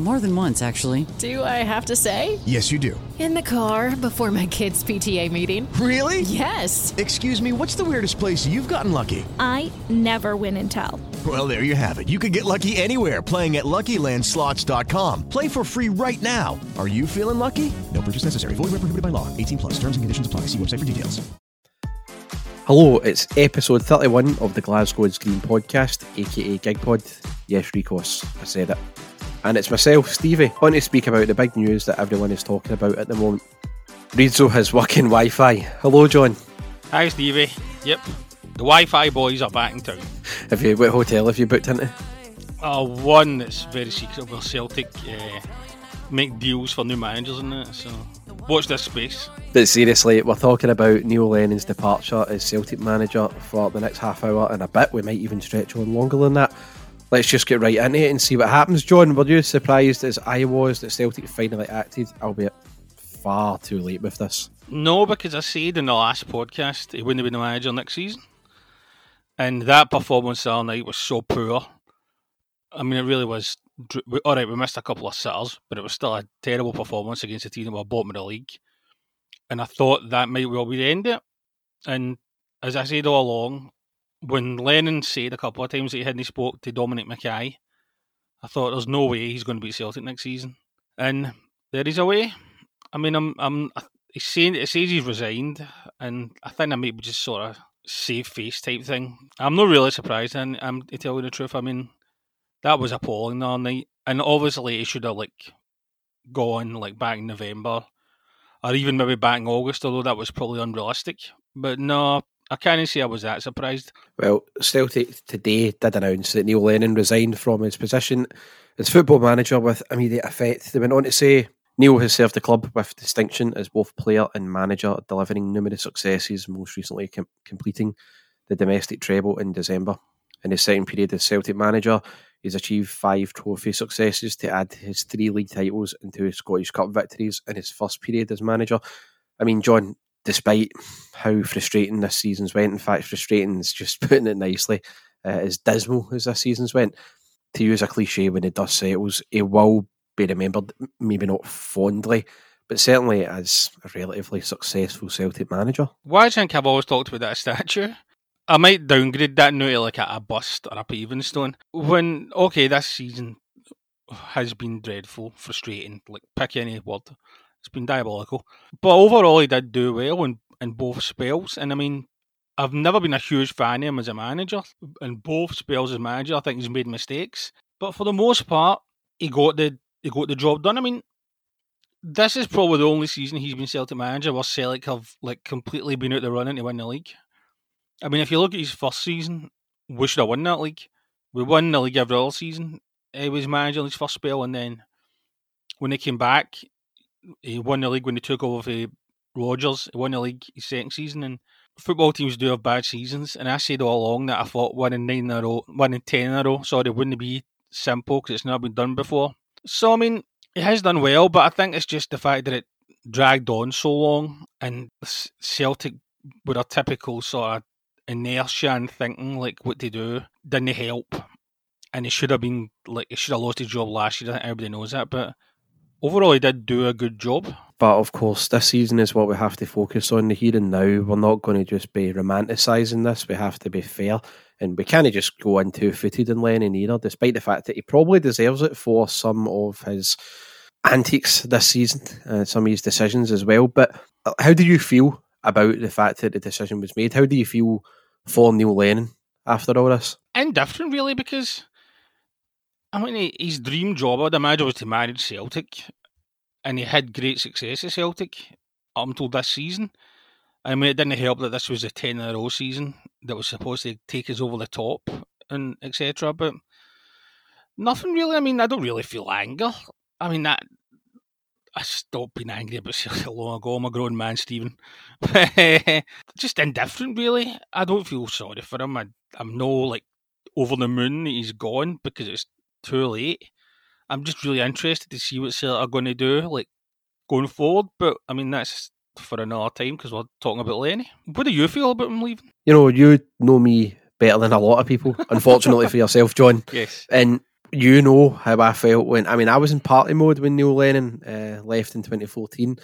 More than once, actually. Do I have to say? Yes, you do. In the car before my kids' PTA meeting. Really? Yes. Excuse me, what's the weirdest place you've gotten lucky? I never win and tell. Well, there you have it. You can get lucky anywhere playing at LuckyLandSlots.com. Play for free right now. Are you feeling lucky? No purchase necessary. Void where prohibited by law. 18 plus. Terms and conditions apply. See website for details. Hello, it's episode 31 of the Glasgow is Green podcast, aka Gigpod. Yes, Rikos, I said it. And it's myself, Stevie, on to speak about the big news that everyone is talking about at the moment. Reidzo has working Wi Fi. Hello, John. Hi, Stevie. Yep. The Wi Fi boys are back in town. Have you, what hotel have you booked into? Uh, one that's very secret where Celtic uh, make deals for new managers in it, so watch this space. But seriously, we're talking about Neil Lennon's departure as Celtic manager for the next half hour and a bit. We might even stretch on longer than that. Let's just get right into it and see what happens. John, were you surprised as I was that Celtic finally acted, albeit far too late with this? No, because I said in the last podcast he wouldn't have been the manager next season. And that performance all night was so poor. I mean, it really was. All right, we missed a couple of sitters, but it was still a terrible performance against a team that were bottom of the league. And I thought that might well be the end of it. And as I said all along, when Lennon said a couple of times that he hadn't spoke to Dominic McKay, I thought there's no way he's going to beat Celtic next season. And there is a way. I mean, I'm, I'm, he's saying it says he's resigned, and I think that might be just sort of save face type thing. I'm not really surprised, and I'm to tell you the truth. I mean, that was appalling the night, and obviously he should have like gone like back in November, or even maybe back in August. Although that was probably unrealistic. But no, I can't say I was that surprised. Well, Celtic today did announce that Neil Lennon resigned from his position as football manager with immediate effect. They went on to say Neil has served the club with distinction as both player and manager, delivering numerous successes, most recently com- completing the domestic treble in December. In his second period as Celtic manager, he's achieved five trophy successes to add his three league titles and two Scottish Cup victories in his first period as manager. I mean, John, despite how frustrating this season's went, in fact, frustrating is just putting it nicely, uh, as dismal as this season's went. To use a cliche, when the dust settles, he will be remembered, maybe not fondly, but certainly as a relatively successful Celtic manager. Why do you think I've always talked about that statue? I might downgrade that now to like a, a bust or a paving stone. When okay, this season has been dreadful, frustrating. Like pick any word, it's been diabolical. But overall, he did do well in in both spells. And I mean, I've never been a huge fan of him as a manager. In both spells as manager, I think he's made mistakes. But for the most part, he got the he got the job done. I mean, this is probably the only season he's been Celtic manager where Celtic have like completely been out the running to win the league. I mean, if you look at his first season, we should have won that league. We won the league every other season. He was managing his first spell, and then when he came back, he won the league when he took over for Rodgers. He won the league his second season, and football teams do have bad seasons. And I said all along that I thought winning nine in a row, winning ten in a row, sorry, wouldn't be simple because it's never been done before. So I mean, he has done well, but I think it's just the fact that it dragged on so long, and Celtic with a typical sort of inertia and thinking like what to do didn't help. And he should have been like he should have lost his job last year. I think everybody knows that, but overall he did do a good job. But of course, this season is what we have to focus on the here and now. We're not going to just be romanticising this. We have to be fair. And we can't just go in two footed in Lennon either, despite the fact that he probably deserves it for some of his antics this season, uh, some of his decisions as well. But uh, how do you feel about the fact that the decision was made? How do you feel for Neil Lennon after all this? Indifferent, really, because I mean, his dream job, I'd imagine, was to manage Celtic, and he had great success at Celtic up until this season. I mean, it didn't help that this was a 10 in a row season that was supposed to take us over the top and etc. But nothing really. I mean, I don't really feel anger. I mean, that I stopped being angry about Celtic long ago. I'm a grown man, Stephen. Just indifferent, really. I don't feel sorry for him. I, I'm no like over the moon that he's gone because it's too late. I'm just really interested to see what Celtic are going to do, like going forward. But I mean, that's for another time because we're talking about Lenny. What do you feel about him leaving? You know, you know me better than a lot of people, unfortunately for yourself, John. Yes. And you know how I felt when, I mean, I was in party mode when Neil Lennon uh, left in 2014.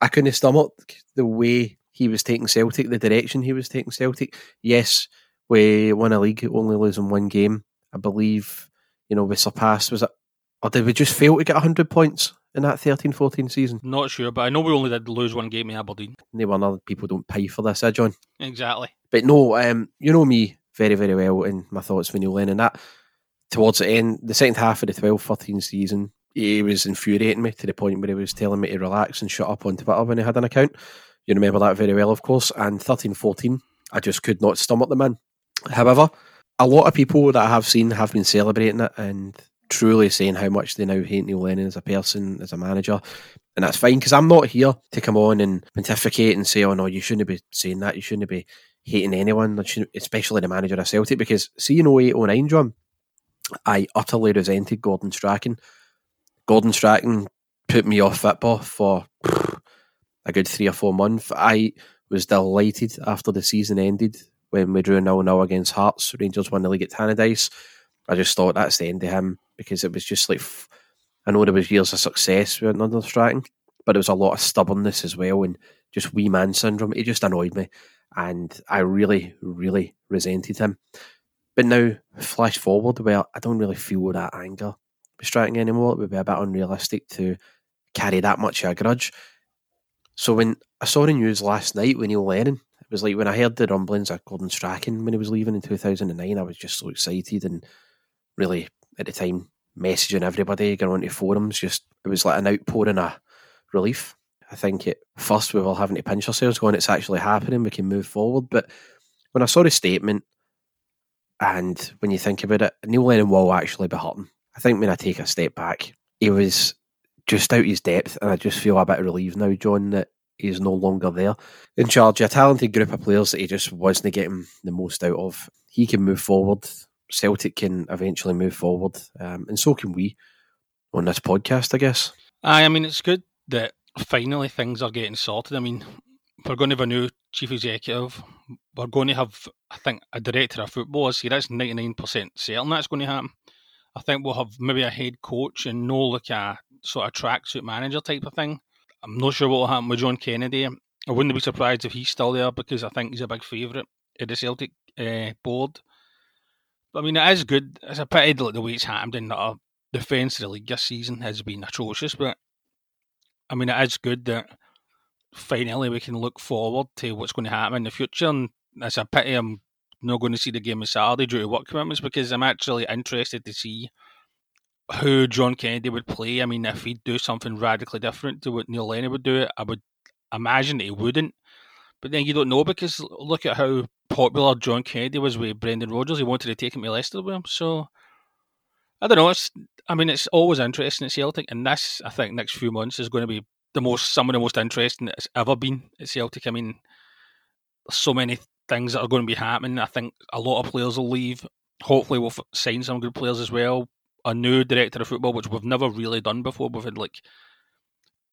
I couldn't stomach the way he was taking Celtic, the direction he was taking Celtic. Yes, we won a league, only losing one game. I believe, you know, we surpassed, was it, or did we just fail to get 100 points? in that 13 14 season? Not sure, but I know we only did lose one game in Aberdeen. No one other people don't pay for this, eh, John? Exactly. But no, um, you know me very, very well and my thoughts with Neil Lennon. That towards the end, the second half of the 12 13 season, he was infuriating me to the point where he was telling me to relax and shut up on Twitter when he had an account. You remember that very well, of course. And 13 14, I just could not stomach the man. However, a lot of people that I have seen have been celebrating it and truly saying how much they now hate Neil Lennon as a person, as a manager. And that's fine because I'm not here to come on and pontificate and say, oh no, you shouldn't be saying that. You shouldn't be hating anyone, especially the manager of Celtic. Because see, in 08 09, John, I utterly resented Gordon Strachan. Gordon Strachan put me off football for a good three or four months. I was delighted after the season ended when we drew 0 0 against Hearts. Rangers won the league at Tannadice. I just thought that's the end of him because it was just like I know there was years of success with under Strachan, but there was a lot of stubbornness as well and just wee man syndrome. It just annoyed me, and I really, really resented him. But now, flash forward, where I don't really feel that anger with Strachan anymore. It would be a bit unrealistic to carry that much of a grudge. So when I saw the news last night when Neil Lennon, it was like when I heard the rumblings of Gordon Strachan when he was leaving in 2009, I was just so excited and really at the time messaging everybody, going onto forums. Just it was like an outpouring of relief. I think at first we were all having to pinch ourselves, going, "It's actually happening. We can move forward." But when I saw the statement, and when you think about it, Neil Lennon will actually be hurting. I think when I take a step back, he was just out his depth, and I just feel a bit relieved now, John, that he's no longer there in charge. Of a talented group of players that he just wasn't getting the most out of. He can move forward. Celtic can eventually move forward, um, and so can we on this podcast, I guess. Aye, I mean, it's good that finally things are getting sorted. I mean, we're going to have a new chief executive. We're going to have, I think, a director of football. I see that's 99% certain that's going to happen. I think we'll have maybe a head coach and no like a sort of tracksuit manager type of thing. I'm not sure what will happen with John Kennedy. I wouldn't be surprised if he's still there because I think he's a big favourite at the Celtic uh, board. But, I mean, it is good. It's a pity like, the way it's happened in the defence of the league this season has been atrocious, but I mean, it is good that finally we can look forward to what's going to happen in the future. And it's a pity I'm not going to see the game on Saturday due to work commitments because I'm actually interested to see who John Kennedy would play. I mean, if he'd do something radically different to what Neil Lennon would do, it, I would imagine he wouldn't. But then you don't know because look at how popular John Kennedy was with Brendan Rodgers. He wanted to take him to Leicester with him. So I don't know. It's I mean, it's always interesting at Celtic, and this I think next few months is going to be the most some of the most interesting it's ever been at Celtic. I mean, so many things that are going to be happening. I think a lot of players will leave. Hopefully, we'll sign some good players as well. A new director of football, which we've never really done before. We've had like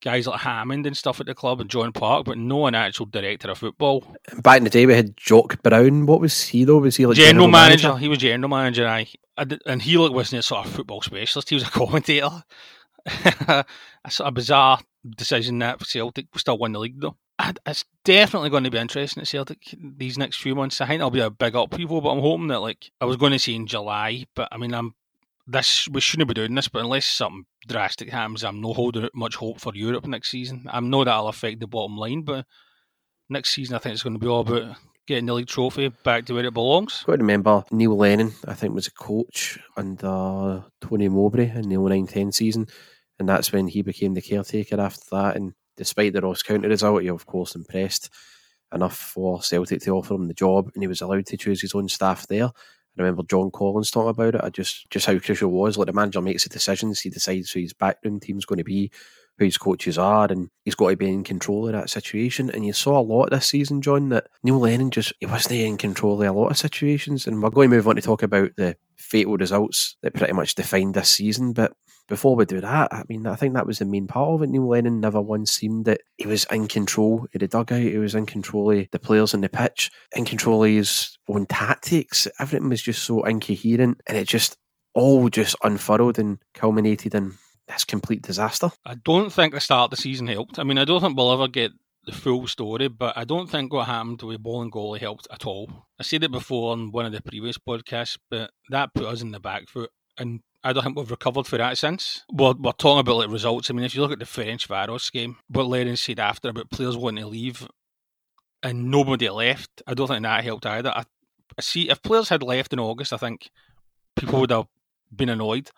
guys like Hammond and stuff at the club and John Park, but no an actual director of football. Back in the day, we had Jock Brown. What was he though? Was he like general, general manager? manager? He was general manager, I, and he like wasn't a sort of football specialist. He was a commentator. a sort of bizarre decision that Celtic still win the league though. It's definitely going to be interesting at Celtic these next few months. I think it'll be a big upheaval, but I'm hoping that like I was going to say in July, but I mean I'm this we shouldn't be doing this, but unless something drastic happens, I'm not holding much hope for Europe next season. I know that'll affect the bottom line, but next season I think it's going to be all about getting the league trophy back to where it belongs. Got to remember Neil Lennon, I think, was a coach under Tony Mowbray in the 09-10 season, and that's when he became the caretaker after that. And despite the Ross County result, he of course impressed enough for Celtic to offer him the job, and he was allowed to choose his own staff there. I remember John Collins talking about it. I just just how crucial it was. Like the manager makes the decisions, he decides who his background team's going to be, who his coaches are, and he's got to be in control of that situation. And you saw a lot this season, John, that Neil Lennon just he wasn't in control of a lot of situations. And we're going to move on to talk about the fatal results that pretty much defined this season. But before we do that, I mean, I think that was the main part of it. Neil Lennon never once seemed that he was in control of the dugout, he was in control of the players on the pitch, in control of his own tactics. Everything was just so incoherent, and it just all just unfurled and culminated in this complete disaster. I don't think the start of the season helped. I mean, I don't think we'll ever get the full story, but I don't think what happened with Bolingoli helped at all. I said it before on one of the previous podcasts, but that put us in the back foot. And I don't think we've recovered for that since. We're, we're talking about like results. I mean, if you look at the Ferencváros game, what Lennon said after about players wanting to leave and nobody left, I don't think that helped either. I, I see if players had left in August, I think people would have been annoyed.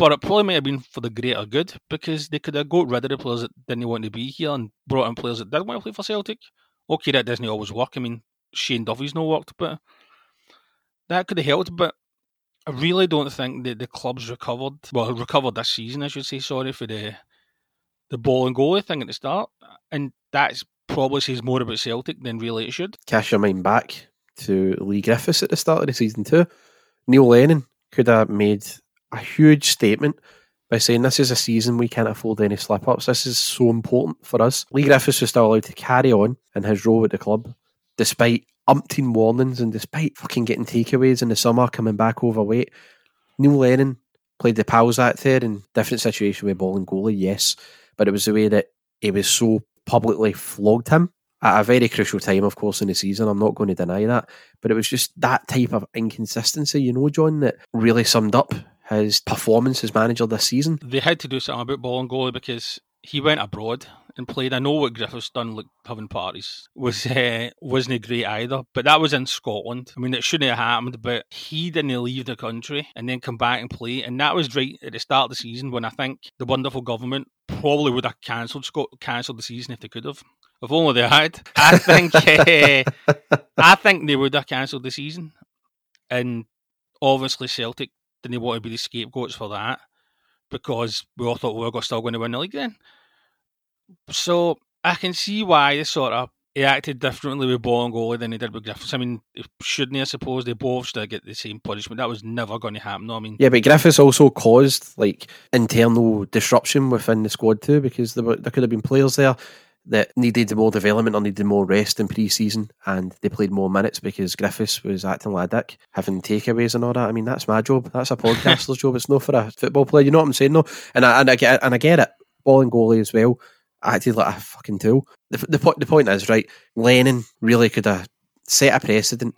But it probably might have been for the greater good because they could have got rid of the players that didn't want to be here and brought in players that did want to play for Celtic. Okay, that doesn't always work. I mean, Shane Duffy's not worked, but that could have helped. But I really don't think that the club's recovered. Well, recovered this season, I should say. Sorry for the the Bolingoli thing at the start, and that's probably says more about Celtic than really it should. Cash your mind back to Leigh Griffiths at the start of the season too. Neil Lennon could have made a huge statement by saying this is a season we can't afford any slip ups. This is so important for us. Leigh Griffiths was still allowed to carry on in his role at the club, despite umpteen warnings and despite fucking getting takeaways in the summer, coming back overweight. Neil Lennon played the Pals Act there in different situation with goalie, yes, but it was the way that he was so publicly flogged him at a very crucial time, of course, in the season. I'm not going to deny that. But it was just that type of inconsistency, you know, John, that really summed up his performance as manager this season. They had to do something about Bolingoli because he went abroad and played. I know what Griffiths done, like having parties, was uh, wasn't great either. But that was in Scotland. I mean, it shouldn't have happened. But he didn't leave the country and then come back and play, and that was right at the start of the season when I think the wonderful government probably would have cancelled cancelled the season if they could have. If only they had. I think uh, I think they would have cancelled the season, and obviously Celtic didn't want to be the scapegoats for that because we all thought we were still going to win the league then. So I can see why they sort of he acted differently with Bolingoli than he did with Griffiths. I mean, shouldn't he? I suppose they both should get the same punishment. That was never going to happen. No, I mean, yeah, but Griffiths also caused like internal disruption within the squad too, because there were there could have been players there that needed more development or needed more rest in pre-season, and they played more minutes because Griffiths was acting like a dick, having takeaways and all that. I mean, that's my job. That's a podcaster's job. It's not for a football player. You know what I'm saying? No, and I, and I get and I get it. Bolingoli as well acted like a fucking tool. The, the, the point is, right, Lennon really could have set a precedent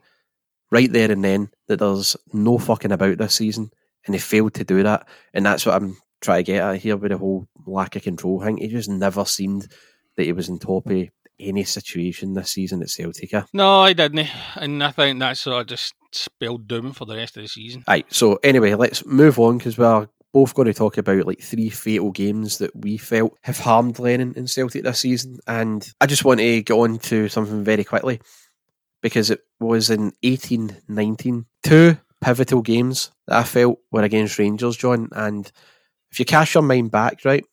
right there and then that there's no fucking about this season, and he failed to do that. And that's what I'm trying to get at here with the whole lack of control thing. He just never seemed that he was in top of any situation this season at Celtic. No, I didn't. And I think that sort of just spelled doom for the rest of the season. Right, so anyway, let's move on because we're both going to talk about like three fatal games that we felt have harmed Lennon and Celtic this season. And I just want to get on to something very quickly because it was in 18 19. Two pivotal games that I felt were against Rangers, John. And if you cast your mind back, right,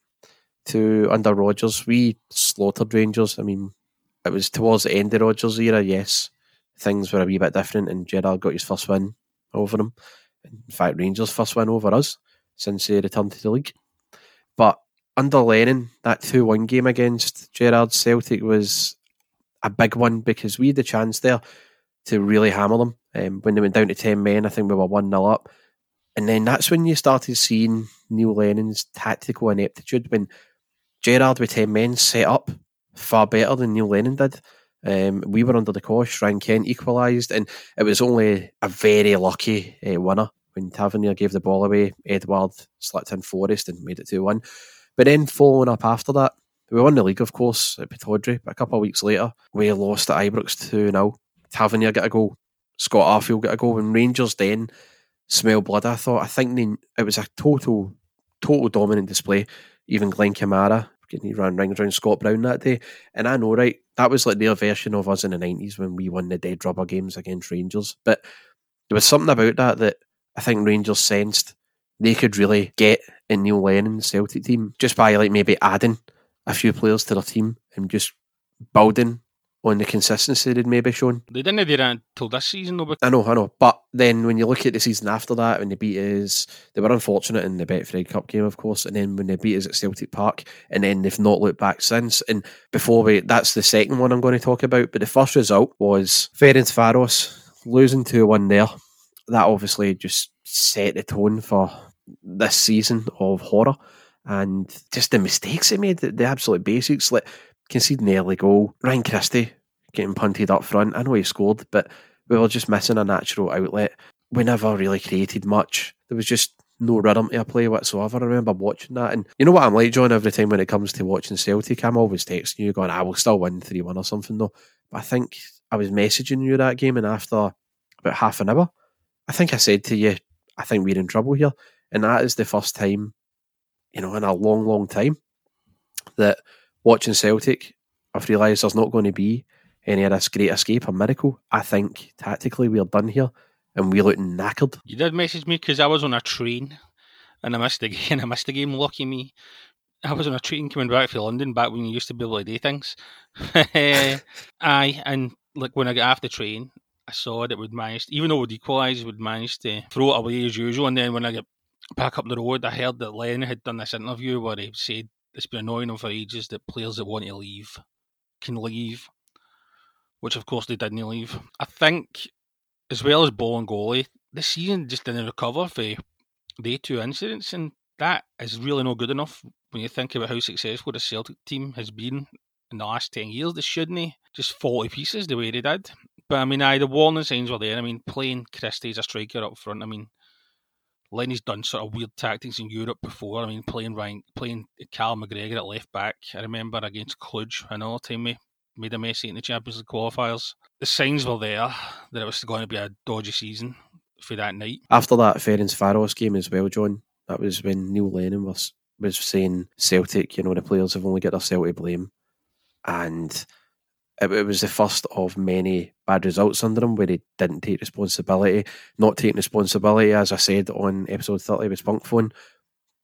to under Rodgers, we slaughtered Rangers. I mean, it was towards the end of Rodgers' era, yes. Things were a wee bit different, and Gerrard got his first win over them. In fact, Rangers' first win over us since they returned to the league. But under Lennon, that 2 1 game against Gerrard Celtic was a big one because we had the chance there to really hammer them. Um, when they went down to 10 men, I think we were 1 0 up. And then that's when you started seeing Neil Lennon's tactical ineptitude when Gerrard with 10 men set up far better than Neil Lennon did. Um, we were under the cosh, Ryan Kent equalised, and it was only a very lucky uh, winner when Tavernier gave the ball away. Edouard slipped in Forrest and made it 2 1. But then following up after that, we won the league, of course, at Pittodrie, but a couple of weeks later, we lost at Ibrox 2 0. Tavernier got a goal, Scott Arfield got a goal, and Rangers then smell blood. I thought, I think they, it was a total, total dominant display. Even Glenn Kamara, getting ran rings around Scott Brown that day. And I know, right, that was like their version of us in the 90s when we won the dead rubber games against Rangers. But there was something about that that I think Rangers sensed they could really get in Neil Lennon's Celtic team just by like maybe adding a few players to their team and just building on the consistency they'd maybe shown. They didn't do that until this season, though. I know, I know. But then when you look at the season after that, when they beat us, they were unfortunate in the Betfred Cup game, of course. And then when they beat us at Celtic Park, and then they've not looked back since. And before we, that's the second one I'm going to talk about. But the first result was Ferencvaros losing 2 1 there. That obviously just set the tone for this season of horror. And just the mistakes they made, the, the absolute basics, like conceding early goal. Ryan Christie getting punted up front. I know he scored, but we were just missing a natural outlet. We never really created much. There was just no rhythm to a play whatsoever. I remember watching that. And you know what I'm like, John, every time when it comes to watching Celtic, I'm always texting you going, I will still win 3 1 or something though. But I think I was messaging you that game, and after about half an hour, I think I said to you, I think we're in trouble here. And that is the first time, you know, in a long, long time that watching Celtic, I've realised there's not going to be any of this great escape or miracle. I think tactically we're done here and we look knackered. You did message me because I was on a train and I missed the game. I missed the game. Lucky me. I was on a train coming back from London back when you used to be able to do things. Aye, and like when I got off the train, I saw that we'd managed, even though we'd equalised, we'd managed to throw it away as usual. And then when I got back up the road, I heard that Len had done this interview where he said it's been annoying him for ages that players that want to leave can leave, which of course they didn't leave. I think, as well as Bolingoli, this season just didn't recover for the two incidents, and that is really not good enough when you think about how successful the Celtic team has been in the last 10 years. They shouldn't just fall to pieces the way they did. But I mean, aye, the warning signs were there. I mean, playing Christie as a striker up front, I mean, Lenny's done sort of weird tactics in Europe before. I mean, playing Ryan, playing Cal McGregor at left back. I remember against Cluj another time we made a mess in the Champions League qualifiers. The signs were there that it was going to be a dodgy season for that night. After that Ferencvaros game as well, John, that was when Neil Lennon was was saying Celtic, you know, the players have only got themselves to blame. And it, it, was the first of many bad results under him where he didn't take responsibility. Not taking responsibility, as I said on episode 30 with Spunk Phone,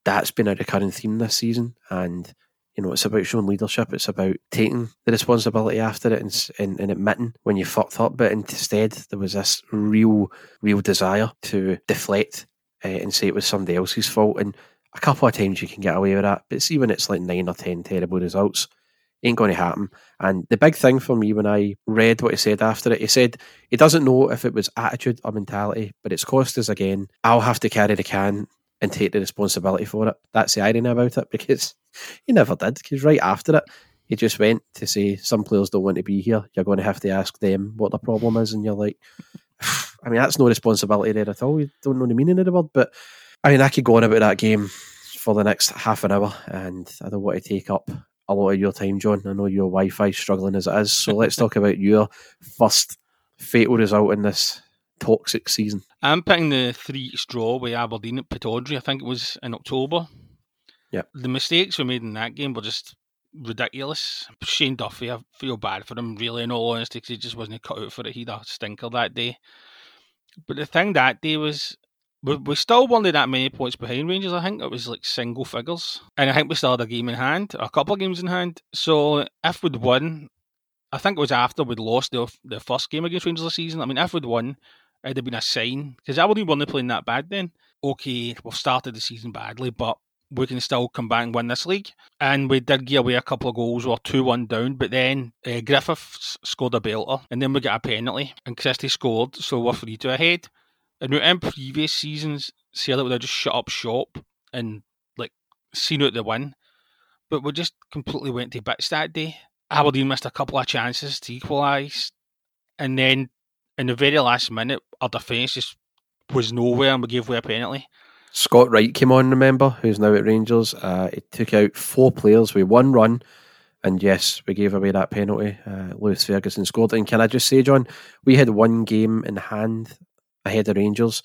that's been a recurring theme this season. And, you know, it's about showing leadership. It's about taking the responsibility after it and, and, and admitting when you fucked up. But instead, there was this real, real desire to deflect uh, and say it was somebody else's fault. And a couple of times you can get away with that. But see when it's like nine or ten terrible results ain't going to happen. And the big thing for me when I read what he said after it, he said he doesn't know if it was attitude or mentality, but it's cost us again. I'll have to carry the can and take the responsibility for it. That's the irony about it because he never did. Because right after it, he just went to say some players don't want to be here. You're going to have to ask them what the problem is, and you're like, I mean, that's no responsibility there at all. You don't know the meaning of the word, but I mean, I could go on about that game for the next half an hour, and I don't want to take up a lot of your time, John. I know your Wi Fi struggling as it is. So let's talk about your first fatal result in this toxic season. I'm picking the three straw with Aberdeen at Pittodrie. I think it was in October. Yeah. The mistakes we made in that game were just ridiculous. Shane Duffy, I feel bad for him, really, in all honesty, because he just wasn't cut out for it. He had a stinker that day. But the thing that day was we, we still weren't that many points behind Rangers. I think it was like single figures, and I think we still had a game in hand, a couple of games in hand. So if we'd won, I think it was after we'd lost the the first game against Rangers this season. I mean, if we'd won, it'd have been a sign because I wouldn't weren't playing that bad then. Okay, we've started the season badly, but we can still come back and win this league. And we did give away a couple of goals. We were 2 1 down, but then uh, Griffiths scored a belter, and then we got a penalty, and Christie scored, so we're 3 2 ahead. And in previous seasons, Celtic would have just shut up shop and like seen out the win, but we just completely went to bits that day. Aberdeen missed a couple of chances to equalise, and then in the very last minute, our defence just was nowhere, and we gave away a penalty. Scott Wright came on, remember, who's now at Rangers. Uh, he took out four players with one run, and yes, we gave away that penalty. Uh, Lewis Ferguson scored. And can I just say, John, we had one game in hand ahead of Rangers,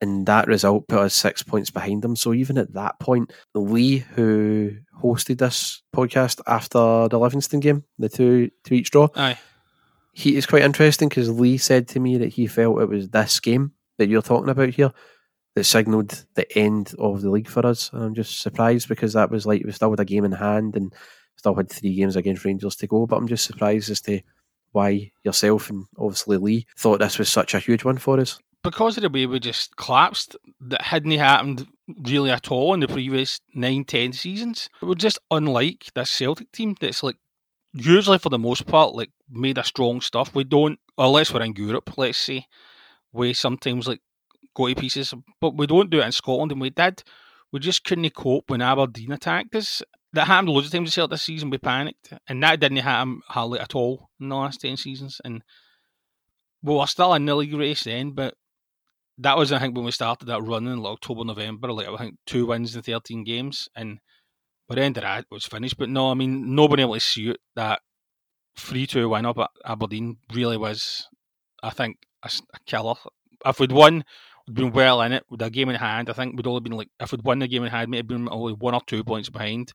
and that result put us six points behind them. So even at that point, Lee, who hosted this podcast after the Livingston game, the two two each draw, Aye. he is quite interesting because Lee said to me that he felt it was this game that you're talking about here that signalled the end of the league for us. And I'm just surprised because that was like we still had a game in hand and still had three games against Rangers to go. But I'm just surprised as to why yourself and obviously Lee thought this was such a huge one for us. Because of the way we just collapsed, that hadn't happened really at all in the previous nine, ten seasons. We're just unlike this Celtic team that's like usually for the most part like made a strong stuff. We don't unless we're in Europe, let's say, we sometimes like go to pieces, but we don't do it in Scotland and we did. We just couldn't cope when Aberdeen attacked us. That happened loads of times Celtic this season. We panicked, and that didn't happen hardly at all in the last ten seasons. And we were still in the league race then, but that was I think when we started that run in like October, November, like I think two wins in thirteen games, and by the end of that it was finished. But no, I mean nobody able to it that three two win up at Aberdeen really was, I think, a, a killer. If we'd won, we'd been well in it with a game in hand. I think we'd only been like if we'd won the game in hand, maybe been only one or two points behind.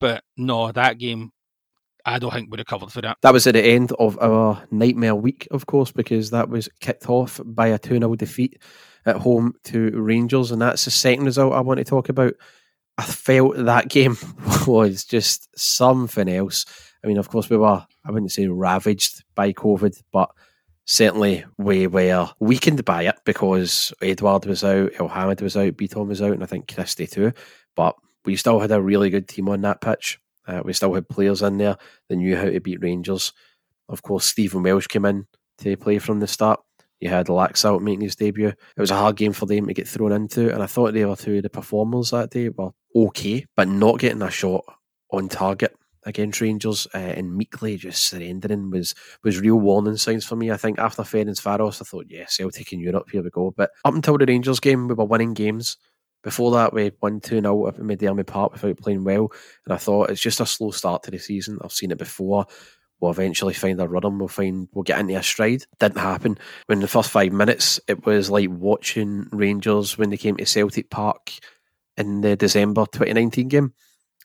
But no, that game I don't think we'd have covered for that. That was at the end of our nightmare week, of course, because that was kicked off by a 2 0 defeat at home to Rangers. And that's the second result I want to talk about. I felt that game was just something else. I mean, of course, we were, I wouldn't say ravaged by COVID, but certainly we were weakened by it because Edouard was out, Elhamed was out, Bitton was out, and I think Christie too. But we still had a really good team on that pitch. Uh, we still had players in there that knew how to beat Rangers. Of course, Stephen Welsh came in to play from the start. You had Laxalt making his debut. It was a hard game for them to get thrown into, and I thought they were two of the performers that day were okay, but not getting a shot on target against Rangers uh, and meekly just surrendering was was real warning signs for me. I think after Ferencvaros, I thought, yeah, Celtic in Europe, here we go. But up until the Rangers game, we were winning games. Before that, we won 2 0 at McDiarmid Park without playing well. And I thought it's just a slow start to the season. I've seen it before. We'll eventually find a rhythm. We'll find we'll get into a stride. Didn't happen. When the first five minutes, it was like watching Rangers when they came to Celtic Park in the December 2019 game.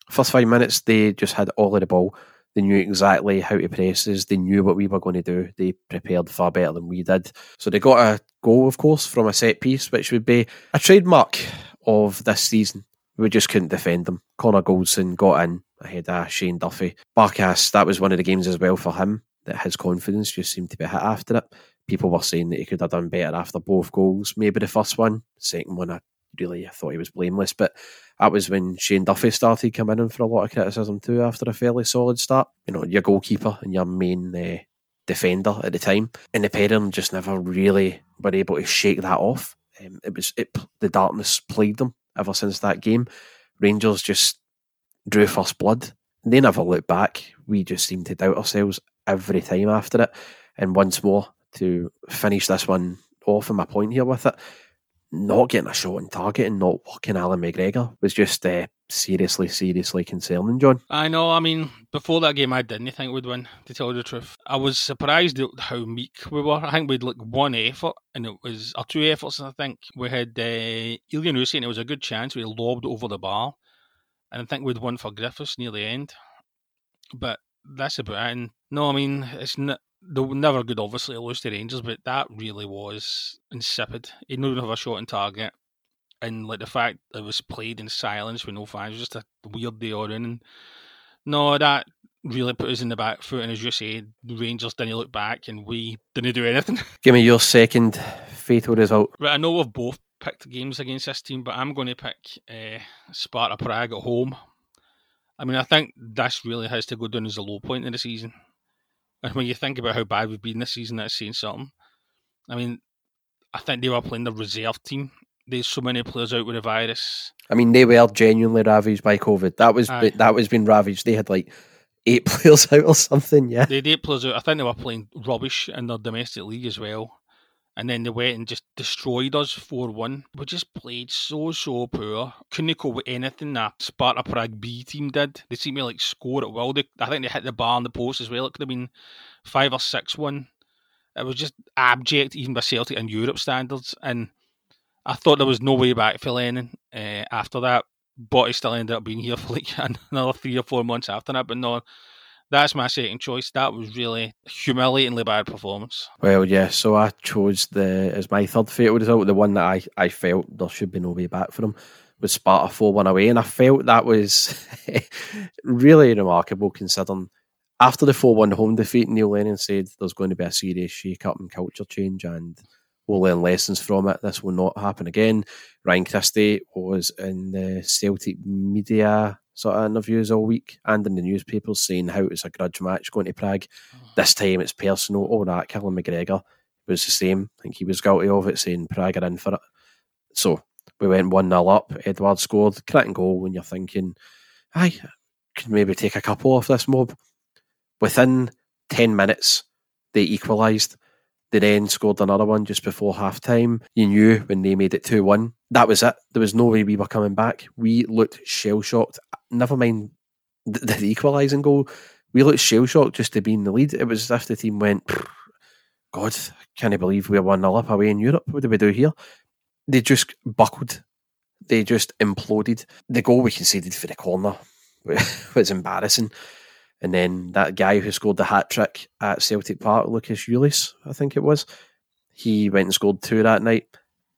First five minutes, they just had all of the ball. They knew exactly how to press us. They knew what we were going to do. They prepared far better than we did. So they got a goal, of course, from a set piece, which would be a trademark of this season. We just couldn't defend them. Connor Goldson got in ahead of Shane Duffy. Barkas, that was one of the games as well for him, that his confidence just seemed to be hit after it. People were saying that he could have done better after both goals. Maybe the first one, second one, I really I thought he was blameless. But that was when Shane Duffy started coming in for a lot of criticism too after a fairly solid start. You know, your goalkeeper and your main uh, defender at the time. And the pairing just never really were able to shake that off. Um, it was it the darkness plagued them ever since that game. Rangers just drew first blood. They never looked back. We just seemed to doubt ourselves every time after it. And once more to finish this one off and my point here with it, not getting a shot on target and not working Allan McGregor was just uh, seriously, seriously concerning, John. I know. I mean, before that game, I didn't think we'd win. To tell you the truth, I was surprised at how meek we were. I think we'd like one effort, and it was or two efforts. I think we had uh, Elyounoussi, and it was a good chance. We lobbed over the bar, and I think we'd won for Griffiths near the end. But that's about it. And no, I mean, it's not they were never good, obviously, lose to Rangers, but that really was insipid. He didn't have a shot on target. And like the fact it was played in silence with no fans, was just a weird day on. And no, that really put us in the back foot. And as you say, the Rangers didn't look back and we didn't do anything. Give me your second fatal result. Right, I know we've both picked games against this team, but I'm going to pick uh, Sparta Prague at home. I mean, I think this really has to go down as a low point in the season. And when you think about how bad we've been this season, that's saying something. I mean, I think they were playing the reserve team. There's so many players out with the virus. I mean, they were genuinely ravaged by COVID. That was Aye. that was been ravaged. They had like eight players out or something. Yeah, They had eight players out. I think they were playing rubbish in their domestic league as well. And then they went and just destroyed us 4 1. We just played so, so poor. Couldn't cope with anything that Sparta Prague B team did. They seemed to like score at will. They, I think they hit the bar on the post as well. It could have been 5 or 6 1. It was just abject, even by Celtic and Europe standards. And I thought there was no way back for Lennon uh, after that. But he still ended up being here for like another three or four months after that. But no, that's my second choice. That was really humiliatingly bad performance. Well, yeah. So I chose the as my third fatal result. The one that I, I felt there should be no way back for them was Sparta four one away, and I felt that was really remarkable considering after the four one home defeat, Neil Lennon said there's going to be a serious shake up and culture change, and we'll learn lessons from it. This will not happen again. Ryan Christie was in the Celtic media sort of interviews all week and in the newspapers saying how it's a grudge match going to Prague. Ah. This time it's personal, all that. Kevin McGregor was the same. I think he was guilty of it, saying Prague are in for it. So we went 1 0 up. Edouard scored. Cracking goal when you're thinking, I could maybe take a couple off this mob. Within 10 minutes, they equalised. They then scored another one just before half time. You knew when they made it 2 1. That was it. There was no way we were coming back. We looked shell shocked. Never mind the, the equalising goal. We looked shell shocked just to be in the lead. It was as if the team went, God, can't believe we're 1 0 up away in Europe? What do we do here? They just buckled. They just imploded. The goal we conceded for the corner was embarrassing. And then that guy who scored the hat trick at Celtic Park, Lucas Julis, I think it was, he went and scored two that night.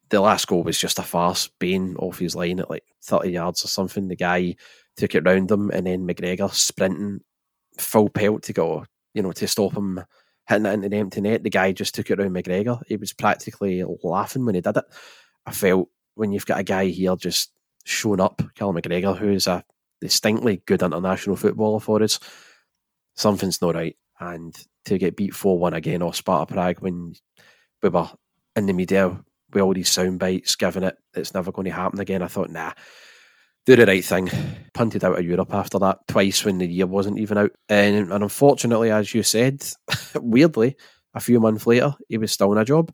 The last goal was just a farce. Bain off his line at like 30 yards or something. The guy took it round him, and then McGregor sprinting full pelt to go, you know, to stop him hitting it into the empty net. The guy just took it round McGregor. He was practically laughing when he did it. I felt when you've got a guy here just showing up, Callum McGregor, who is a distinctly good international footballer for us, something's not right. And to get beat 4 1 again off Sparta Prague when we were in the media with all these sound bites giving it, it's never going to happen again. I thought, nah, do the right thing. Punted out of Europe after that twice when the year wasn't even out. And, and unfortunately, as you said, weirdly, a few months later, he was still in a job.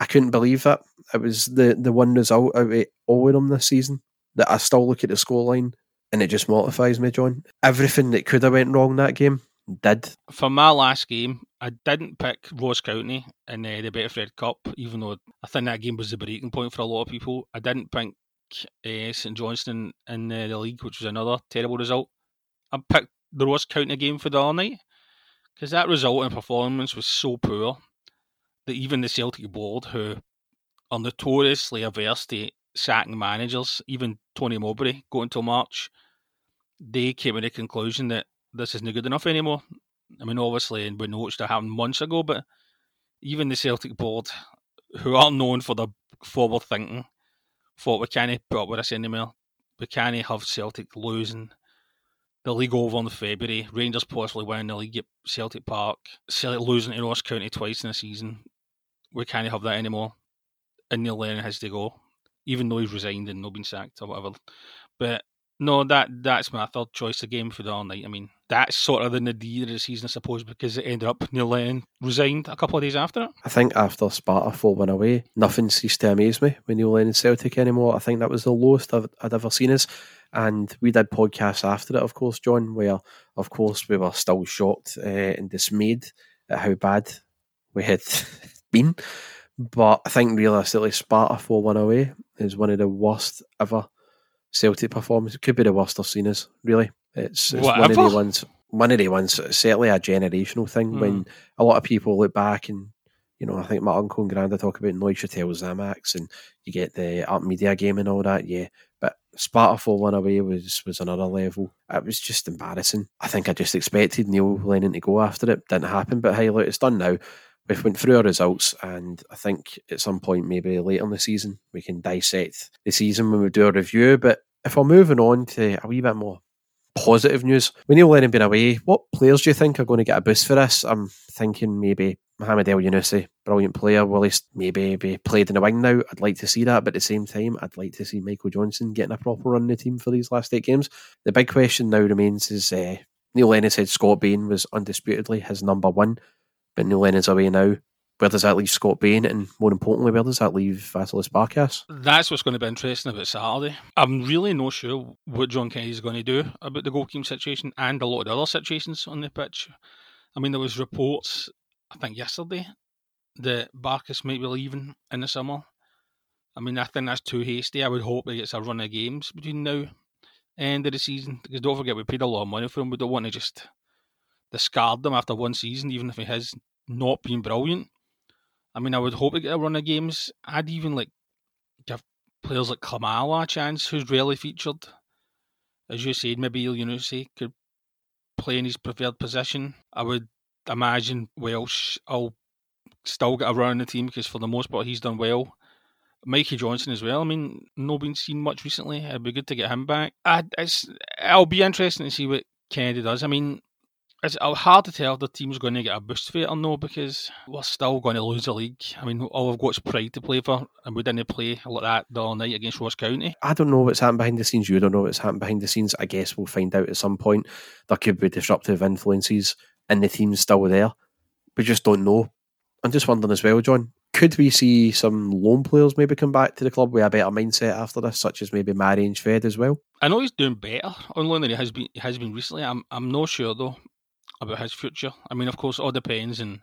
I couldn't believe that. It was the, the one result out of all of them this season that I still look at the scoreline and it just mortifies me, John. Everything that could have went wrong that game did. For my last game, I didn't pick Ross County in uh, the Betfred Cup, even though I think that game was the breaking point for a lot of people. I didn't pick uh, St Johnstone in uh, the league, which was another terrible result. I picked the Ross County game for the other night because that result and performance was so poor that even the Celtic board, who are notoriously averse to sacking managers, even Tony Mowbray going till March, they came to the conclusion that this isn't good enough anymore. I mean, obviously, and we know it should happened months ago, but even the Celtic board, who are known for their forward thinking, thought we can't put up with this anymore. We can't have Celtic losing the league over in February, Rangers possibly winning the league at Celtic Park, Celtic losing to Ross County twice in a season. We can't have that anymore. And Neil Lennon has to go, even though he's resigned and not been sacked or whatever. But no, that that's my third choice of game for the all night. I mean, that's sort of the nadir of the season, I suppose, because it ended up Neil Lennon resigned a couple of days after it. I think after Sparta 4 1 away, nothing ceased to amaze me when Neil Lennon Celtic anymore. I think that was the lowest I've, I'd ever seen us. And we did podcasts after it, of course, John, where, of course, we were still shocked uh, and dismayed at how bad we had been. But I think realistically, Sparta 4 1 away is one of the worst ever Celtic performances. It could be the worst I've seen us, really. It's, it's one of the ones, one of the ones, certainly a generational thing Hmm. when a lot of people look back and, you know, I think my uncle and granda talk about Neuchatel Xamax and you get the Artmedia game and all that, yeah. But Sparta 4 1 away was, was another level. It was just embarrassing. I think I just expected Neil Lennon to go after it. Didn't happen, but hey, look, it's done now. We've went through our results, and I think at some point, maybe later in the season, we can dissect the season when we do a review. But if we're moving on to a wee bit more positive news, when Neil Lennon been away, what players do you think are going to get a boost for this? I'm thinking maybe Mohamed Elyounoussi, brilliant player. Will he maybe be played in the wing now? I'd like to see that, but at the same time, I'd like to see Michael Johnston getting a proper run in the team for these last eight games. The big question now remains is uh, Neil Lennon said Scott Bain was undisputedly his number one, but Neil Lennon's away now. Where does that leave Scott Bain? And more importantly, where does that leave Vasilis Barkas? That's what's going to be interesting about Saturday. I'm really not sure what John Kennedy is going to do about the goalkeeping situation and a lot of the other situations on the pitch. I mean, there was reports, I think yesterday, that Barkas might be leaving in the summer. I mean, I think that's too hasty. I would hope he gets a run of games between now and end of the season. Because don't forget, we paid a lot of money for him. We don't want to just discard them after one season, even if he has not been brilliant. I mean, I would hope to get a run of games. I'd even like give players like Klimala a chance, who's rarely featured. As you said, maybe say could play in his preferred position. I would imagine Welsh will still get a run in the team because for the most part he's done well. Mikey Johnston as well. I mean, not been seen much recently. It'd be good to get him back. I, it's, it'll be interesting to see what Kennedy does. I mean, it's hard to tell if the team's going to get a boost for it or no because we're still going to lose the league. I mean, all we've got is pride to play for, and we didn't play like that the other night against Ross County. I don't know what's happened behind the scenes. You don't know what's happened behind the scenes. I guess we'll find out at some point. There could be disruptive influences, and the team's still there. We just don't know. I'm just wondering as well, John. Could we see some loan players maybe come back to the club with a better mindset after this, such as maybe Marian Shved as well? I know he's doing better on loan than he has been he has been recently. I'm I'm not sure though about his future. I mean, of course, it all depends on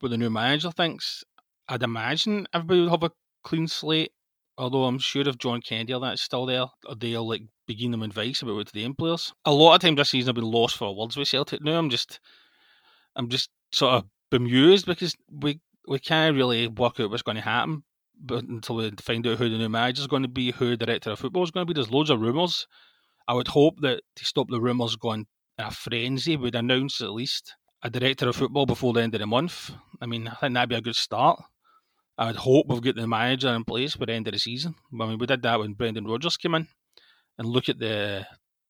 what the new manager thinks. I'd imagine everybody would have a clean slate. Although I'm sure if John or that's still there, they'll like begin them advice about what to the players. A lot of times this season I've been lost for words with Celtic. Now I'm just, I'm just sort of bemused because we we can't really work out what's going to happen, but until we find out who the new manager is going to be, who the director of football is going to be. There's loads of rumours. I would hope that to stop the rumours going a frenzy would announce at least a director of football before the end of the month. I mean, I think that'd be a good start. I would hope we've got the manager in place by the end of the season. I mean, we did that when Brendan Rodgers came in, and look at the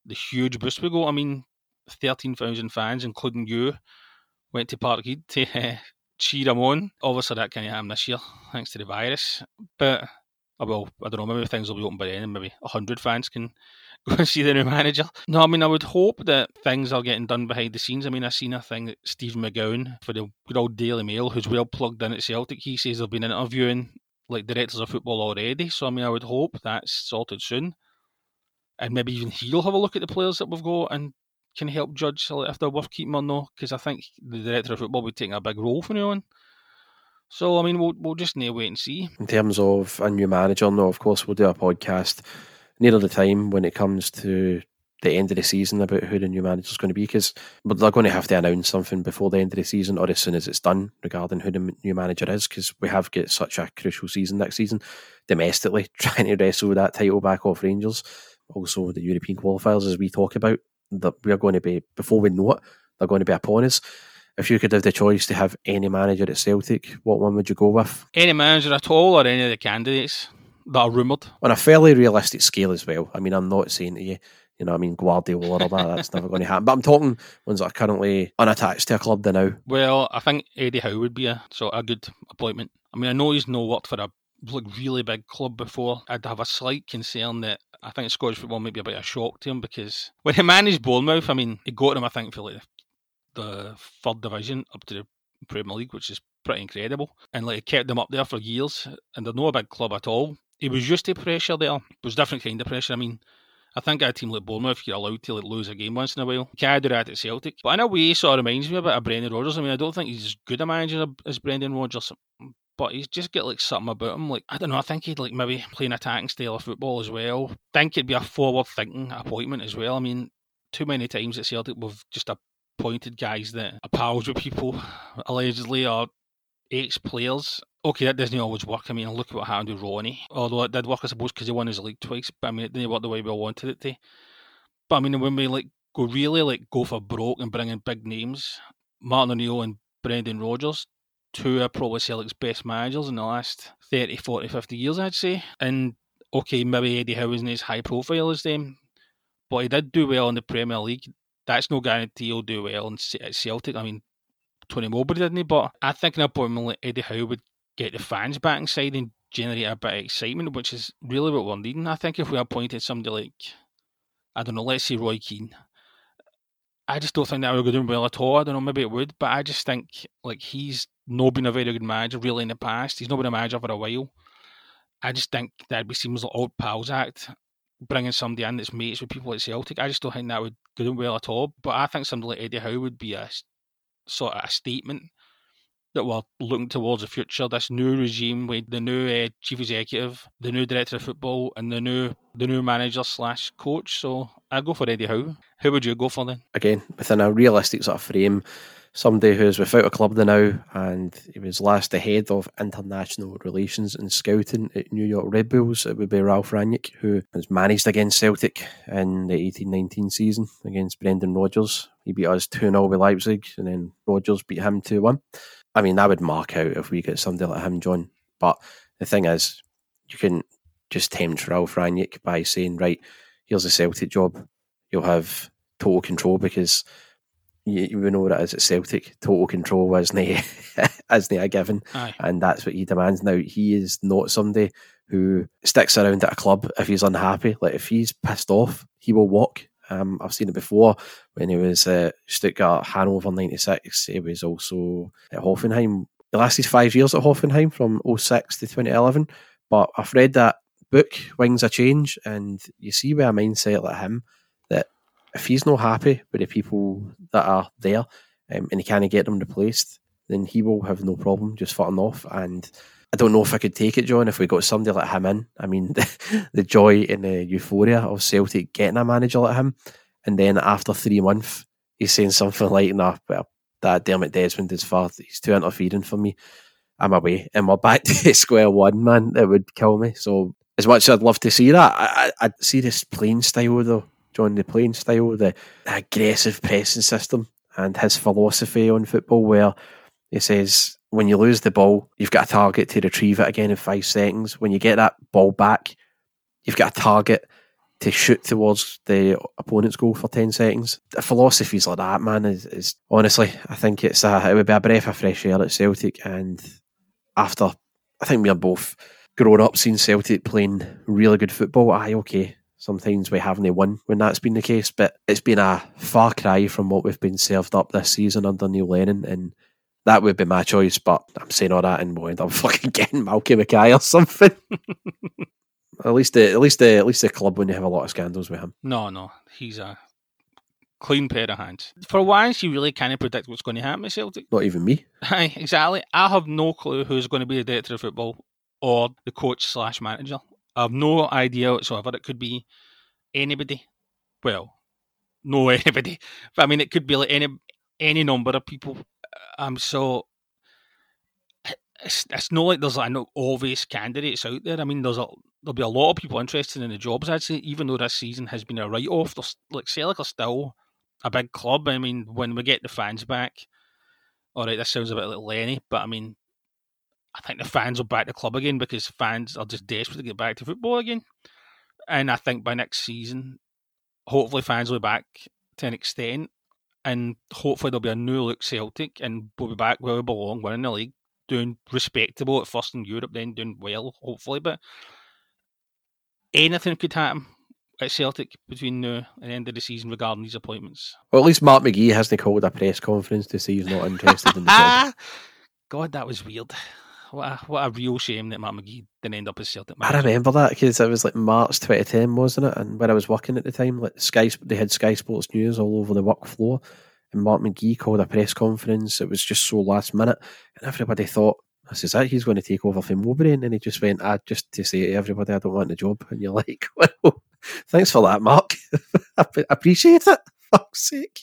the huge boost we got. I mean, thirteen thousand fans, including you, went to Parkhead to uh, cheer him on. Obviously, that can't happen this year thanks to the virus. But Oh, well, I don't know. Maybe things will be open by then, and maybe hundred fans can go and see the new manager. No, I mean, I would hope that things are getting done behind the scenes. I mean, I've seen a thing that Stephen McGowan for the good old Daily Mail, who's well plugged in at Celtic, he says they've been interviewing like directors of football already. So, I mean, I would hope that's sorted soon. And maybe even he'll have a look at the players that we've got and can help judge if they're worth keeping or not. Because I think the director of football will be taking a big role from now on. So I mean, we'll we'll just need to wait and see. In terms of a new manager, no, of course we'll do a podcast nearer the time when it comes to the end of the season about who the new manager is going to be because they're going to have to announce something before the end of the season or as soon as it's done regarding who the new manager is because we have got such a crucial season next season domestically trying to wrestle that title back off Rangers also the European qualifiers as we talk about that we're going to be before we know it they're going to be upon us if you could have the choice to have any manager at Celtic what one would you go with any manager at all or any of the candidates that are rumoured. On a fairly realistic scale as well. I mean, I'm not saying to you, you know, I mean, Guardiola or that, that's never going to happen. But I'm talking ones that are currently unattached to a club now. Well, I think Eddie Howe would be a sort of a good appointment. I mean, I know he's no worked for a like really big club before. I'd have a slight concern that I think Scottish football might be a bit of a shock to him because when he managed Bournemouth, I mean, he got him, I think, for like the third division up to the Premier League, which is pretty incredible. And like, kept them up there for years, and they're not a big club at all he was used to pressure there. It was different kind of pressure. I mean, I think a team like Bournemouth, you're allowed to like, lose a game once in a while. Can't do that at Celtic. But in a way, sort of reminds me a bit of Brendan Rodgers. I mean, I don't think he's as good a manager as Brendan Rodgers, but he's just got like something about him. Like, I don't know, I think he'd like maybe play an attacking style of football as well. Think it'd be a forward thinking appointment as well. I mean, too many times at Celtic we've just appointed guys that are pals with people, allegedly, or ex players okay, that doesn't always work. I mean, look at what happened with Ronny. Although it did work, I suppose, because he won his league twice. But I mean, it didn't work the way we wanted it to. But I mean, when we like go really like go for broke and bring in big names, Martin O'Neill and Brendan Rodgers, two are probably Celtic's best managers in the last 30, 40, 50 years, I'd say. And okay, maybe Eddie Howe isn't as high profile as them, but he did do well in the Premier League. That's no guarantee he'll do well in, at Celtic. I mean, Tony Mowbray, didn't he? But I think an appointment like Eddie Howe would get the fans back inside and generate a bit of excitement, which is really what we're needing. I think if we appointed somebody like, I don't know, let's say Roy Keane, I just don't think that would go down well at all. I don't know, maybe it would, but I just think like he's not been a very good manager really in the past. He's not been a manager for a while. I just think that'd be seems like old pals act, bringing somebody in that's mates with people at Celtic. I just don't think that would go well at all. But I think somebody like Eddie Howe would be a sort of a statement that we're looking towards the future. This new regime with the new uh, chief executive, the new director of football, and the new the new manager slash coach. So I go for Eddie Howe. Who would you go for then? Again, within a realistic sort of frame, somebody who's without a club now, and he was last the head of international relations and scouting at New York Red Bulls. It would be Ralf Rangnick, who was managed against Celtic in the eighteen nineteen season against Brendan Rodgers. He beat us 2 0 with Leipzig, and then Rodgers beat him 2 1. I mean, that would mark out if we get somebody like him, John. But the thing is, you can just tempt Ralf Rangnick by saying, right, here's a Celtic job. You'll have total control because you, you know what it is at Celtic. Total control isn't a, isn't a given. Aye. And that's what he demands. Now, he is not somebody who sticks around at a club if he's unhappy. Like, if he's pissed off, he will walk. Um, I've seen it before when he was at Stuttgart, Hannover 96. He was also at Hoffenheim. He lasted five years at Hoffenheim from 06 to 2011. But I've read that book, Wings of Change, and you see with a mindset like him that if he's not happy with the people that are there um, and he can't get them replaced, then he will have no problem just footing off. And I don't know if I could take it, John, if we got somebody like him in. I mean, the, the joy and the euphoria of Celtic getting a manager like him, and then after three months, he's saying something like, "Nah, well, that Dermot Desmond is far. He's too interfering for me. I'm away, and we're back to square one, man. It would kill me. So, as much as I'd love to see that, I, I, I'd see this playing style though, John. The playing style, the aggressive pressing system, and his philosophy on football, where he says when you lose the ball, you've got a target to retrieve it again in five seconds. When you get that ball back, you've got a target to shoot towards the opponent's goal for 10 seconds. The philosophies like that, man, is, is honestly, I think it's a, it would be a breath of fresh air at Celtic. And after, I think we are both grown up seeing Celtic playing really good football. Aye, okay. Sometimes we haven't won when that's been the case, but it's been a far cry from what we've been served up this season under Neil Lennon. And that would be my choice, but I'm saying all that and we'll end up fucking getting Malky Mackay or something. at least the at least the at least the club wouldn't have a lot of scandals with him. No, no, he's a clean pair of hands. For once, you really can't predict what's going to happen at Celtic. Not even me. Aye, exactly. I have no clue who's going to be the director of football or the coach slash manager. I have no idea whatsoever. It could be anybody. Well, no anybody, but I mean, it could be like any any number of people. I'm so. It's, it's not like there's like no obvious candidates out there. I mean, there's a there'll be a lot of people interested in the jobs. I'd say, even though this season has been a write off, like Celtic are still a big club. I mean, when we get the fans back, all right, this sounds a bit like Lenny, but I mean, I think the fans will back the club again because fans are just desperate to get back to football again. And I think by next season, hopefully fans will be back to an extent, and hopefully there'll be a new look Celtic, and we'll be back where we belong, winning the league, doing respectable at first in Europe, then doing well, hopefully. But anything could happen at Celtic between now and the end of the season regarding these appointments. Well, at least Mark McGhee hasn't called a press conference to say he's not interested in the job. God, that was weird. What a, what a real shame that Matt McGhee didn't end up as Celtic I remember that because it was like March 2010, wasn't it? And when I was working at the time, like Sky, they had Sky Sports News all over the work floor, and Mark McGhee called a press conference. It was just so last minute, and everybody thought, "This is it. He's going to take over from Mowbray," and then he just went, "Ah, just to say to everybody, I don't want the job." And you're like, "Well, thanks for that, Mark. I appreciate it. Fuck's sake."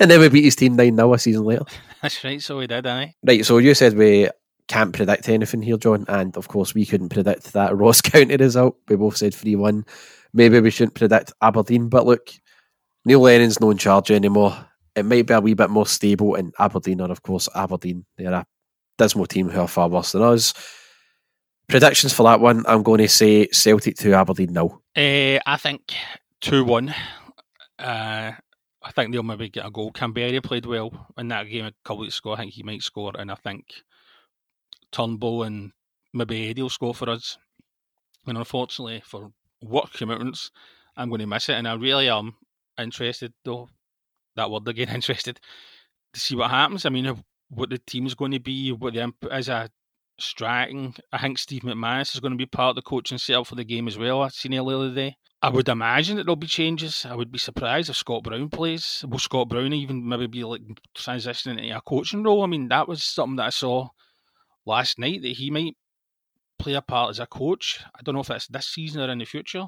And then we beat his team nine 0 a season later. That's right, so we did, aye. Right, so you said we can't predict anything here, John, and of course we couldn't predict that Ross County result. We both said 3 1. Maybe we shouldn't predict Aberdeen, but look, Neil Lennon's not in charge anymore. It might be a wee bit more stable, and Aberdeen are, of course, Aberdeen. They're a dismal team who are far worse than us. Predictions for that one, I'm going to say Celtic 2, Aberdeen no. Uh, I think 2 1. Uh, I think they'll maybe get a goal. Kamberi played well in that game a couple weeks ago. I think he might score, and I think Turnbull and maybe Eddie will score for us. And unfortunately, for work commitments, I'm going to miss it. And I really am interested, though, that word again, interested, to see what happens. I mean, uh, what the team's going to be, what the input is striking. I think Steve McManus is going to be part of the coaching setup for the game as well. I seen earlier today. I would imagine that there'll be changes. I would be surprised if Scott Brown plays. Will Scott Brown even maybe be like transitioning into a coaching role? I mean, that was something that I saw last night that he might play a part as a coach. I don't know if that's this season or in the future.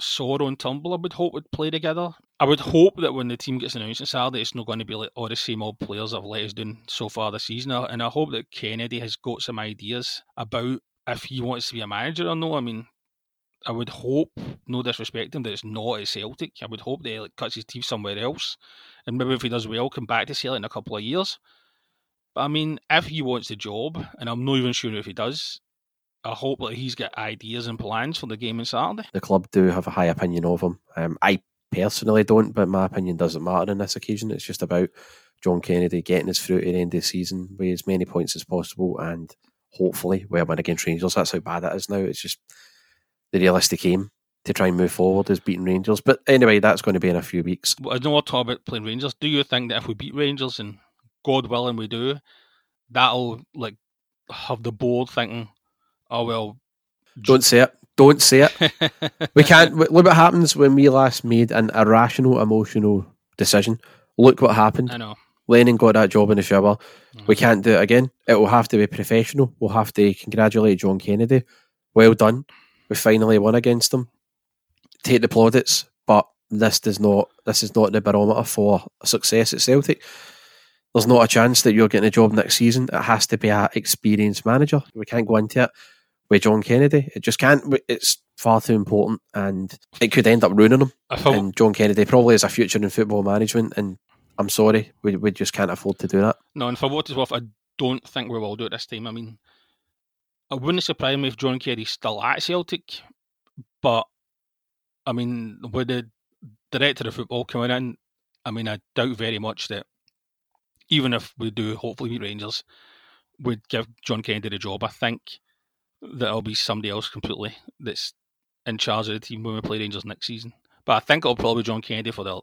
Soro and Turnbull, I would hope would play together. I would hope that when the team gets announced on Saturday, it's not going to be like all the same old players have let us down so far this season. And I hope that Kennedy has got some ideas about if he wants to be a manager or no. I mean, I would hope, no disrespect him, that it's not at Celtic. I would hope that he like, cuts his teeth somewhere else, and maybe if he does well, come back to Celtic in a couple of years. But I mean, if he wants the job, and I'm not even sure if he does, I hope that he's got ideas and plans for the game on Saturday. The club do have a high opinion of him. Um, I personally don't, but my opinion doesn't matter on this occasion. It's just about John Kennedy getting his through to the end of the season with as many points as possible and hopefully we'll win against Rangers. That's how bad it is now. It's just the realistic aim to try and move forward is beating Rangers. But anyway, that's going to be in a few weeks. I know we're talking about playing Rangers. Do you think that if we beat Rangers and God willing we do, that'll like have the board thinking, oh well. Don't say it. Don't say it. we can't. Look what happens when we last made an irrational, emotional decision. Look what happened. I know. Lennon got that job in the shower. Mm-hmm. We can't do it again. It will have to be professional. We'll have to congratulate John Kennedy. Well done. We finally won against them. Take the plaudits, but this does not. This is not the barometer for success at Celtic. There's not a chance that you're getting a job next season. It has to be an experienced manager. We can't go into it with John Kennedy. It just can't. It's far too important, and it could end up ruining him. And John Kennedy probably has a future in football management, and I'm sorry, we we just can't afford to do that. No, and for what it's worth, I don't think we will do it this time. I mean, it wouldn't surprise me if John Kerry's still at Celtic, but I mean, with the director of football coming in, I mean, I doubt very much that even if we do hopefully beat Rangers, would give John Kennedy the job. I think that it'll be somebody else completely that's in charge of the team when we play Rangers next season. But I think it'll probably be John Kennedy for the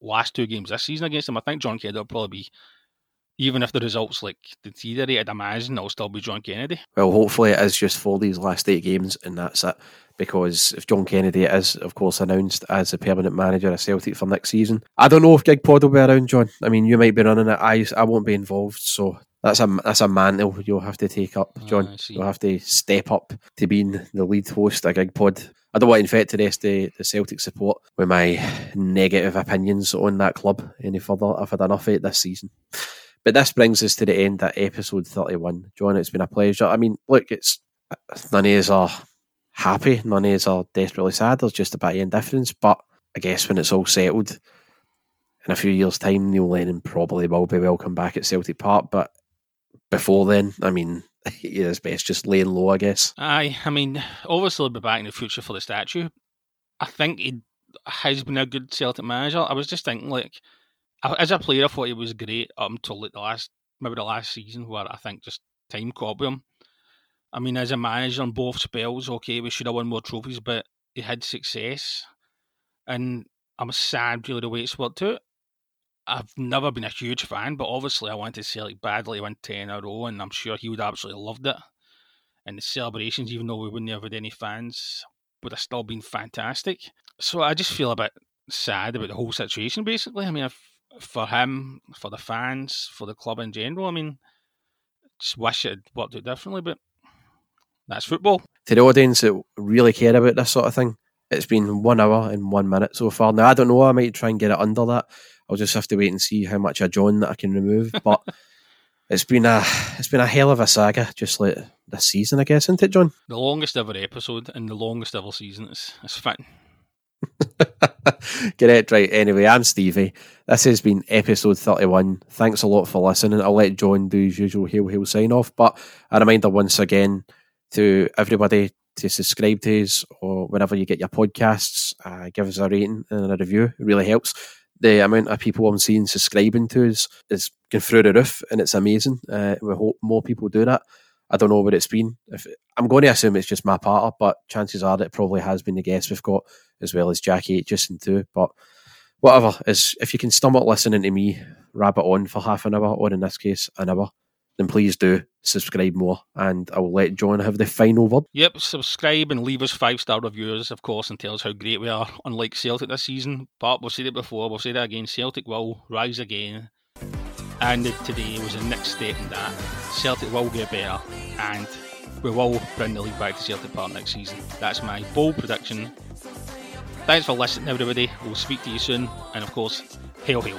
last two games this season against them. I think John Kennedy will probably be even if the results like deteriorated, I imagine it'll still be John Kennedy. Well, hopefully it is just for these last eight games and that's it. Because if John Kennedy is, of course, announced as the permanent manager of Celtic for next season, I don't know if Gig Pod will be around, John. I mean, you might be running it. I, I won't be involved, so that's a that's a mantle you'll have to take up, ah, John. you'll have to step up to being the lead host of Gig Pod. I don't want to infect the rest of the Celtic support with my negative opinions on that club any further. I've had enough of it this season. But this brings us to the end of episode 31. John, it's been a pleasure. I mean, look, it's none of us are happy, none of us are desperately sad. There's just a bit of indifference. But I guess when it's all settled, in a few years' time, Neil Lennon probably will be welcome back at Celtic Park. But before then, I mean, it's best just laying low, I guess. Aye, I mean, obviously he'll be back in the future for the statue. I think he has been a good Celtic manager. I was just thinking, like, as a player, I thought he was great up until like the last, maybe the last season, where I think just time caught him. I mean, as a manager on both spells, okay, we should have won more trophies, but he had success, and I'm sad really the way it's worked out. I've never been a huge fan, but obviously I wanted like badly win ten in a row, and I'm sure he would absolutely loved it. And the celebrations, even though we wouldn't have had any fans, would have still been fantastic. So I just feel a bit sad about the whole situation. Basically, I mean, I've for him, for the fans, for the club in general. I mean, just wish it had worked out differently, but that's football. To the audience that really care about this sort of thing, it's been one hour and one minute so far. Now, I don't know, I might try and get it under that. I'll just have to wait and see how much of John that I can remove. But it's been a it's been a hell of a saga, just like this season, I guess, isn't it, John? The longest ever episode and the longest ever season. It's, it's fine. Get it right. Anyway, I'm Stevie. This has been episode 31. Thanks a lot for listening. I'll let John do his usual hail hail sign off. But a reminder once again to everybody to subscribe to us or whenever you get your podcasts, uh, give us a rating and a review. It really helps. the amount of people I'm seeing subscribing to us is going through the roof, and it's amazing. Uh, we hope more people do that. I don't know what it's been. If I'm going to assume it's just my part, but chances are that it probably has been the guests we've got as well as Jackie Justin too. But whatever is if you can stomach listening to me rabbit on for half an hour, or in this case an hour, then please do subscribe more, and I will let John have the final word. Yep, subscribe and leave us five star reviews, of course, and tell us how great we are. Unlike Celtic this season, but we've said it before, we'll say that again. Celtic will rise again, and today was the next step in that. Celtic will get better, and we will bring the league back to Celtic Park next season. That's my bold prediction. Thanks for listening, everybody. We'll speak to you soon, and of course, hail, hail.